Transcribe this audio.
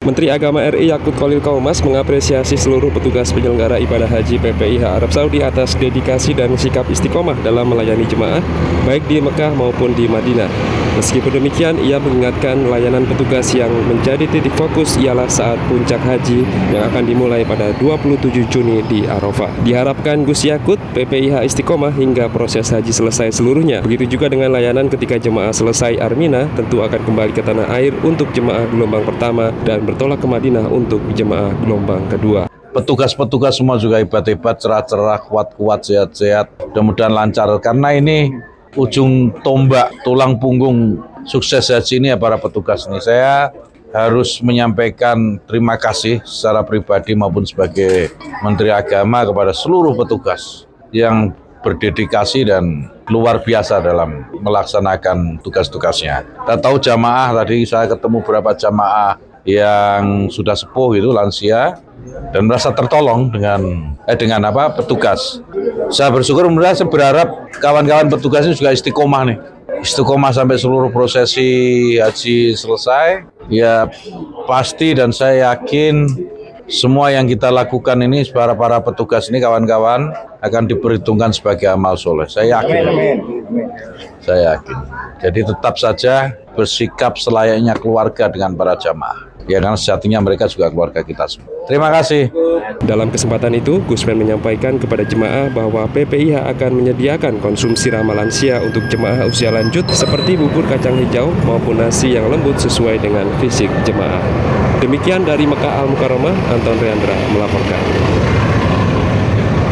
Menteri Agama RI Yakut Kolil Kaumas mengapresiasi seluruh petugas penyelenggara ibadah haji PPIH Arab Saudi atas dedikasi dan sikap istiqomah dalam melayani jemaah, baik di Mekah maupun di Madinah. Meskipun demikian, ia mengingatkan layanan petugas yang menjadi titik fokus ialah saat puncak haji yang akan dimulai pada 27 Juni di Arafah. Diharapkan Gus Yakut, PPIH istiqomah hingga proses haji selesai seluruhnya. Begitu juga dengan layanan ketika jemaah selesai Armina, tentu akan kembali ke tanah air untuk jemaah gelombang pertama dan bertolak ke Madinah untuk jemaah gelombang kedua. Petugas-petugas semua juga hebat-hebat, cerah-cerah, kuat-kuat, sehat-sehat. Mudah-mudahan lancar. Karena ini ujung tombak, tulang punggung sukses haji ini ya para petugas ini. Saya harus menyampaikan terima kasih secara pribadi maupun sebagai Menteri Agama kepada seluruh petugas yang berdedikasi dan luar biasa dalam melaksanakan tugas-tugasnya. Kita tahu jamaah tadi saya ketemu beberapa jamaah yang sudah sepuh itu lansia dan merasa tertolong dengan eh dengan apa petugas. Saya bersyukur mudah saya berharap kawan-kawan petugas ini juga istiqomah nih. Istiqomah sampai seluruh prosesi haji selesai. Ya pasti dan saya yakin semua yang kita lakukan ini para para petugas ini kawan-kawan akan diperhitungkan sebagai amal soleh. Saya yakin. Saya yakin. Jadi tetap saja bersikap selayaknya keluarga dengan para jamaah. Ya karena sejatinya mereka juga keluarga kita semua. Terima kasih. Dalam kesempatan itu, Gusmen menyampaikan kepada jemaah bahwa PPIH akan menyediakan konsumsi ramah lansia untuk jemaah usia lanjut seperti bubur kacang hijau maupun nasi yang lembut sesuai dengan fisik jemaah. Demikian dari Mekah Al Mukarramah, Anton Riandra melaporkan.